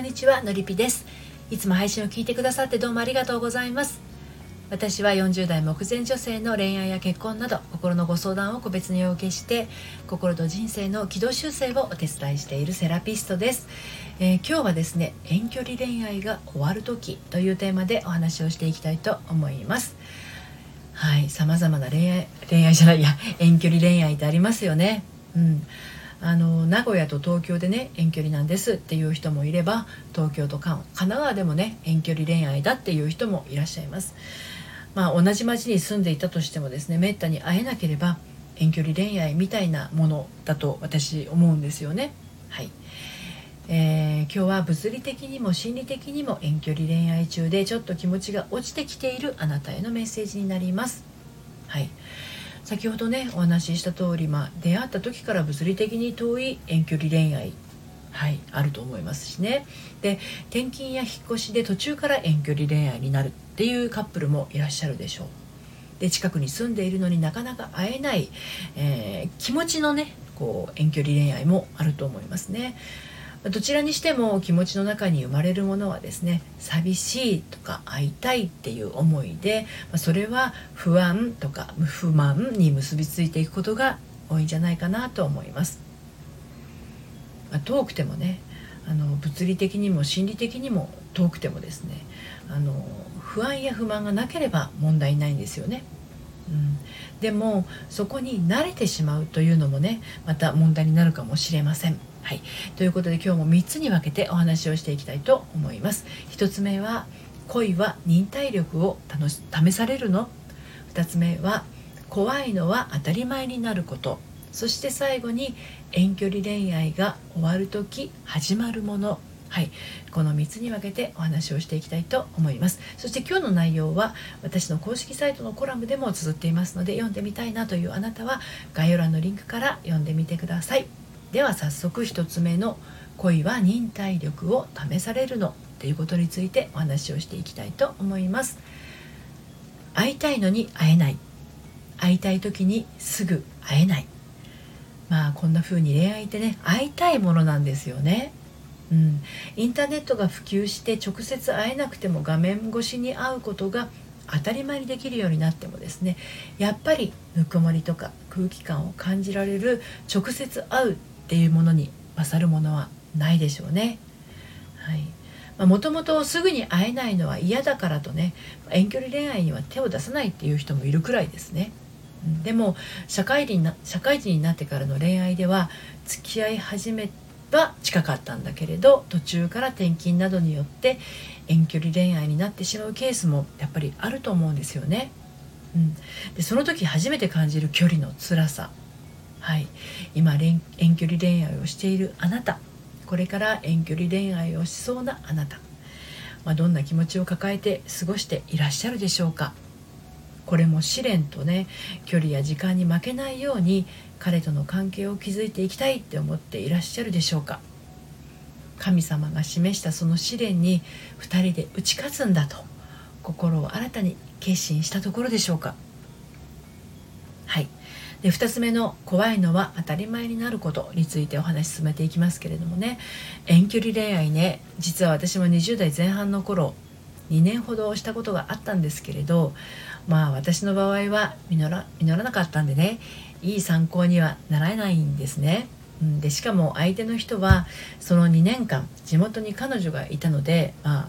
んにちはのりぴです。いつも配信を聞いてくださってどうもありがとうございます。私は40代目前女性の恋愛や結婚など心のご相談を個別にお受けして心と人生の軌道修正をお手伝いしているセラピストです、えー、今日はですね遠距離恋愛が終わる時というテーマでお話をしていきたいと思います。はい様々な恋愛恋愛じゃないや遠距離恋愛ってありますよね。うん。あの名古屋と東京でね遠距離なんですっていう人もいれば東京と神奈川でもね遠距離恋愛だっていう人もいらっしゃいます。まあ同じ町に住んでいたとしてもですねめったに会えなければ遠距離恋愛みたいなものだと私思うんですよね。はい、えー、今日は物理的にも心理的にも遠距離恋愛中でちょっと気持ちが落ちてきているあなたへのメッセージになります。はい。先ほどねお話しした通り、まあ、出会った時から物理的に遠い遠距離恋愛はいあると思いますしね。で転勤や引っ越しで途中から遠距離恋愛になるっていうカップルもいらっしゃるでしょう。で近くに住んでいるのになかなか会えない、えー、気持ちのねこう遠距離恋愛もあると思いますね。どちらにしても気持ちの中に生まれるものはですね寂しいとか会いたいっていう思いでそれは不安とか不満に結びついていくことが多いんじゃないかなと思います。遠くてもねあの物理的にも心理的にも遠くてもですねあの不安や不満がなければ問題ないんですよね。うん、でもそこに慣れてしまうというのもねまた問題になるかもしれません。はい、ということで今日も3つに分けてお話をしていきたいと思います。1つ目は恋は忍耐力を試されるの。2つ目は怖いのは当たり前になること。そして最後に遠距離恋愛が終わる時始まるもの。はい、この3つに分けてお話をしていきたいと思います。そして今日の内容は私の公式サイトのコラムでも綴っていますので読んでみたいなというあなたは概要欄のリンクから読んでみてください。では早速1つ目の「恋は忍耐力を試されるの」ということについてお話をしていきたいと思います。会いたいのに会えない。会いたい時にすぐ会えない。まあこんな風に恋愛ってね会いたいものなんですよね。うん、インターネットが普及して直接会えなくても画面越しに会うことが当たり前にできるようになってもですねやっぱりぬくもりとか空気感を感じられる直接会うっていうものに勝るものはないでしょうね。はいもともとすぐに会えないのは嫌だからとね遠距離恋愛には手を出さないっていう人もいるくらいですね。でも社会人な社会人になってからの恋愛では付き合い始めは近かったんだけれど途中から転勤などによって遠距離恋愛になってしまうケースもやっぱりあると思うんですよね。うん、でその時初めて感じる距離の辛さはい。今遠距離恋愛をしているあなた。これから遠距離恋愛をしそうなあなた、まあ、どんな気持ちを抱えて過ごしていらっしゃるでしょうか。これも試練とね距離や時間に負けないように彼との関係を築いていきたいって思っていらっしゃるでしょうか。神様が示したその試練に2人で打ち勝つんだと心を新たに決心したところでしょうか。で2つ目の「怖いのは当たり前になること」についてお話し進めていきますけれどもね遠距離恋愛ね実は私も20代前半の頃2年ほどしたことがあったんですけれどまあ私の場合は実ら実らなかったんでねいい参考にはならないんですね。でしかも相手の人はその2年間地元に彼女がいたので、まあ、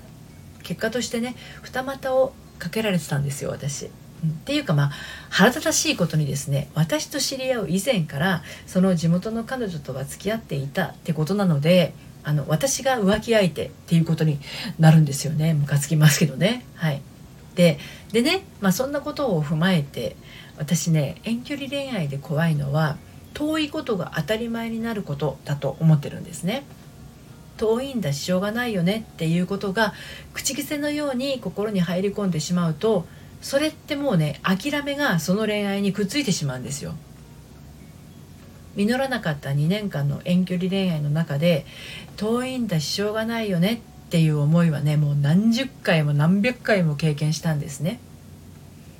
結果としてね二股をかけられてたんですよ私。っていうかまあ腹立たしいことにですね私と知り合う以前からその地元の彼女とは付き合っていたってことなのであの私が浮気相手っていうことになるんですよね。ムカつきますけどね。はい。ででね、まあ、そんなことを踏まえて私ね遠距離恋愛で怖いのは遠いことが当たり前になることだと思ってるんですね。遠いんだししょうがないよねっていうことが口癖のように心に入り込んでしまうとそれってもうね諦めがその恋愛にくっついてしまうんですよ実らなかった2年間の遠距離恋愛の中で遠いんだししょうがないよねっていう思いはねもう何十回も何百回も経験したんですね。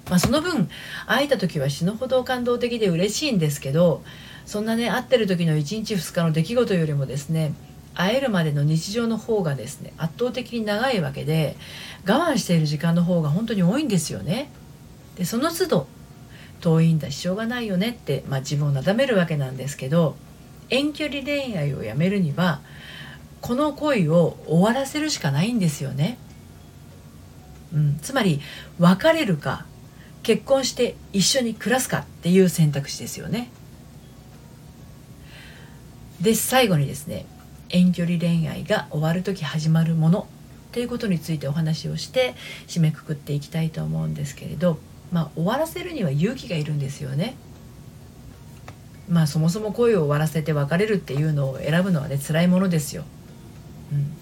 まあ、その分会えた時は死ぬほど感動的で嬉しいんですけどそんなね会ってる時の1日2日の出来事よりもですね会えるまでの日常の方がですね圧倒的に長いわけで我慢している時間の方が本当に多いんですよね。でその都度遠いんだしょうがないよねって、まあ、自分をなだめるわけなんですけど遠距離恋愛をやめるにはこの恋を終わらせるしかないんですよね。うん、つまり別れるか結婚して一緒に暮らすかっていう選択肢ですよね。で最後にですね遠距離恋愛が終わる時始まるものということについてお話をして締めくくっていきたいと思うんですけれど、まあ、終わらせるには勇気がいるんですよね。まあそもそも恋を終わらせて別れるっていうのを選ぶのはね辛いものですよ。うん、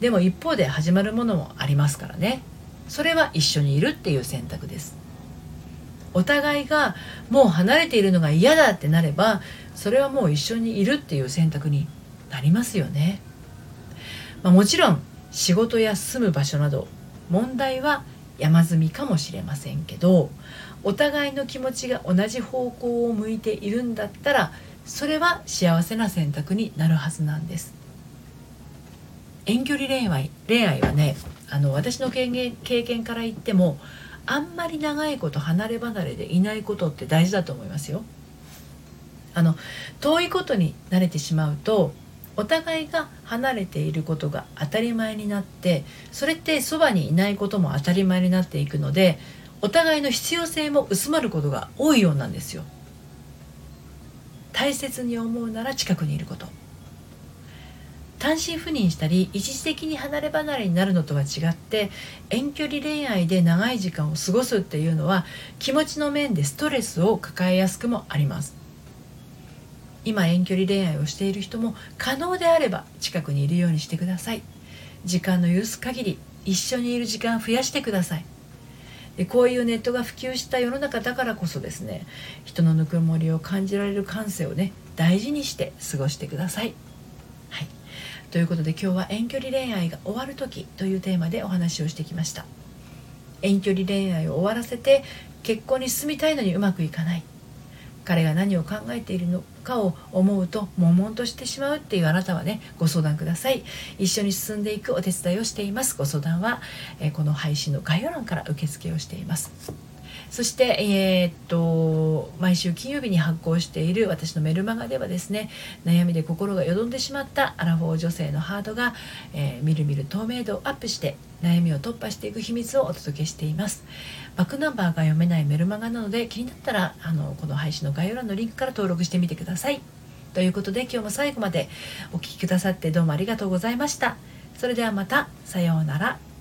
でも一方で始まるものもありますからねそれは一緒にいるっていう選択です。お互いがもう離れているのが嫌だってなればそれはもう一緒にいるっていう選択になりますよね、まあ、もちろん仕事や住む場所など問題は山積みかもしれませんけどお互いの気持ちが同じ方向を向いているんだったらそれは幸せな選択になるはずなんです遠距離恋愛恋愛はねあの私の経験経験から言ってもあんまり長いこと離れ離れでいないことって大事だと思いますよ。あの遠いことに慣れてしまうとお互いが離れていることが当たり前になってそれってそばにいないことも当たり前になっていくのでお互いの必要性も薄まることが多いようなんですよ。大切に思うなら近くにいること単身赴任したり一時的に離れ離れになるのとは違って遠距離恋愛で長い時間を過ごすっていうのは気持ちの面でストレスを抱えやすくもあります今遠距離恋愛をしている人も可能であれば近くにいるようにしてください。時間の許す限り一緒にいる時間増やしてください。でこういうネットが普及した世の中だからこそですね人のぬくもりを感じられる感性をね大事にして過ごしてください。はい。ということで今日は遠距離恋愛が終わる時というテーマでお話をしてきました。遠距離恋愛を終わらせて結婚に進みたいのにうまくいかない。彼が何を考えているのかを思うと悶々としてしまうっていうあなたはねご相談ください。一緒に進んでいくお手伝いをしています。ご相談は、えー、この配信の概要欄から受付をしています。そして、えー、っと毎週金曜日に発行している私のメルマガではですね悩みで心がよどんでしまったアラフォー女性のハートが、えー、みるみる透明度をアップして悩みを突破していく秘密をお届けしています。バックナンバーが読めないメルマガなので気になったらあのこの配信の概要欄のリンクから登録してみてください。ということで今日も最後までお聴きくださってどうもありがとうございました。それではまたさようなら。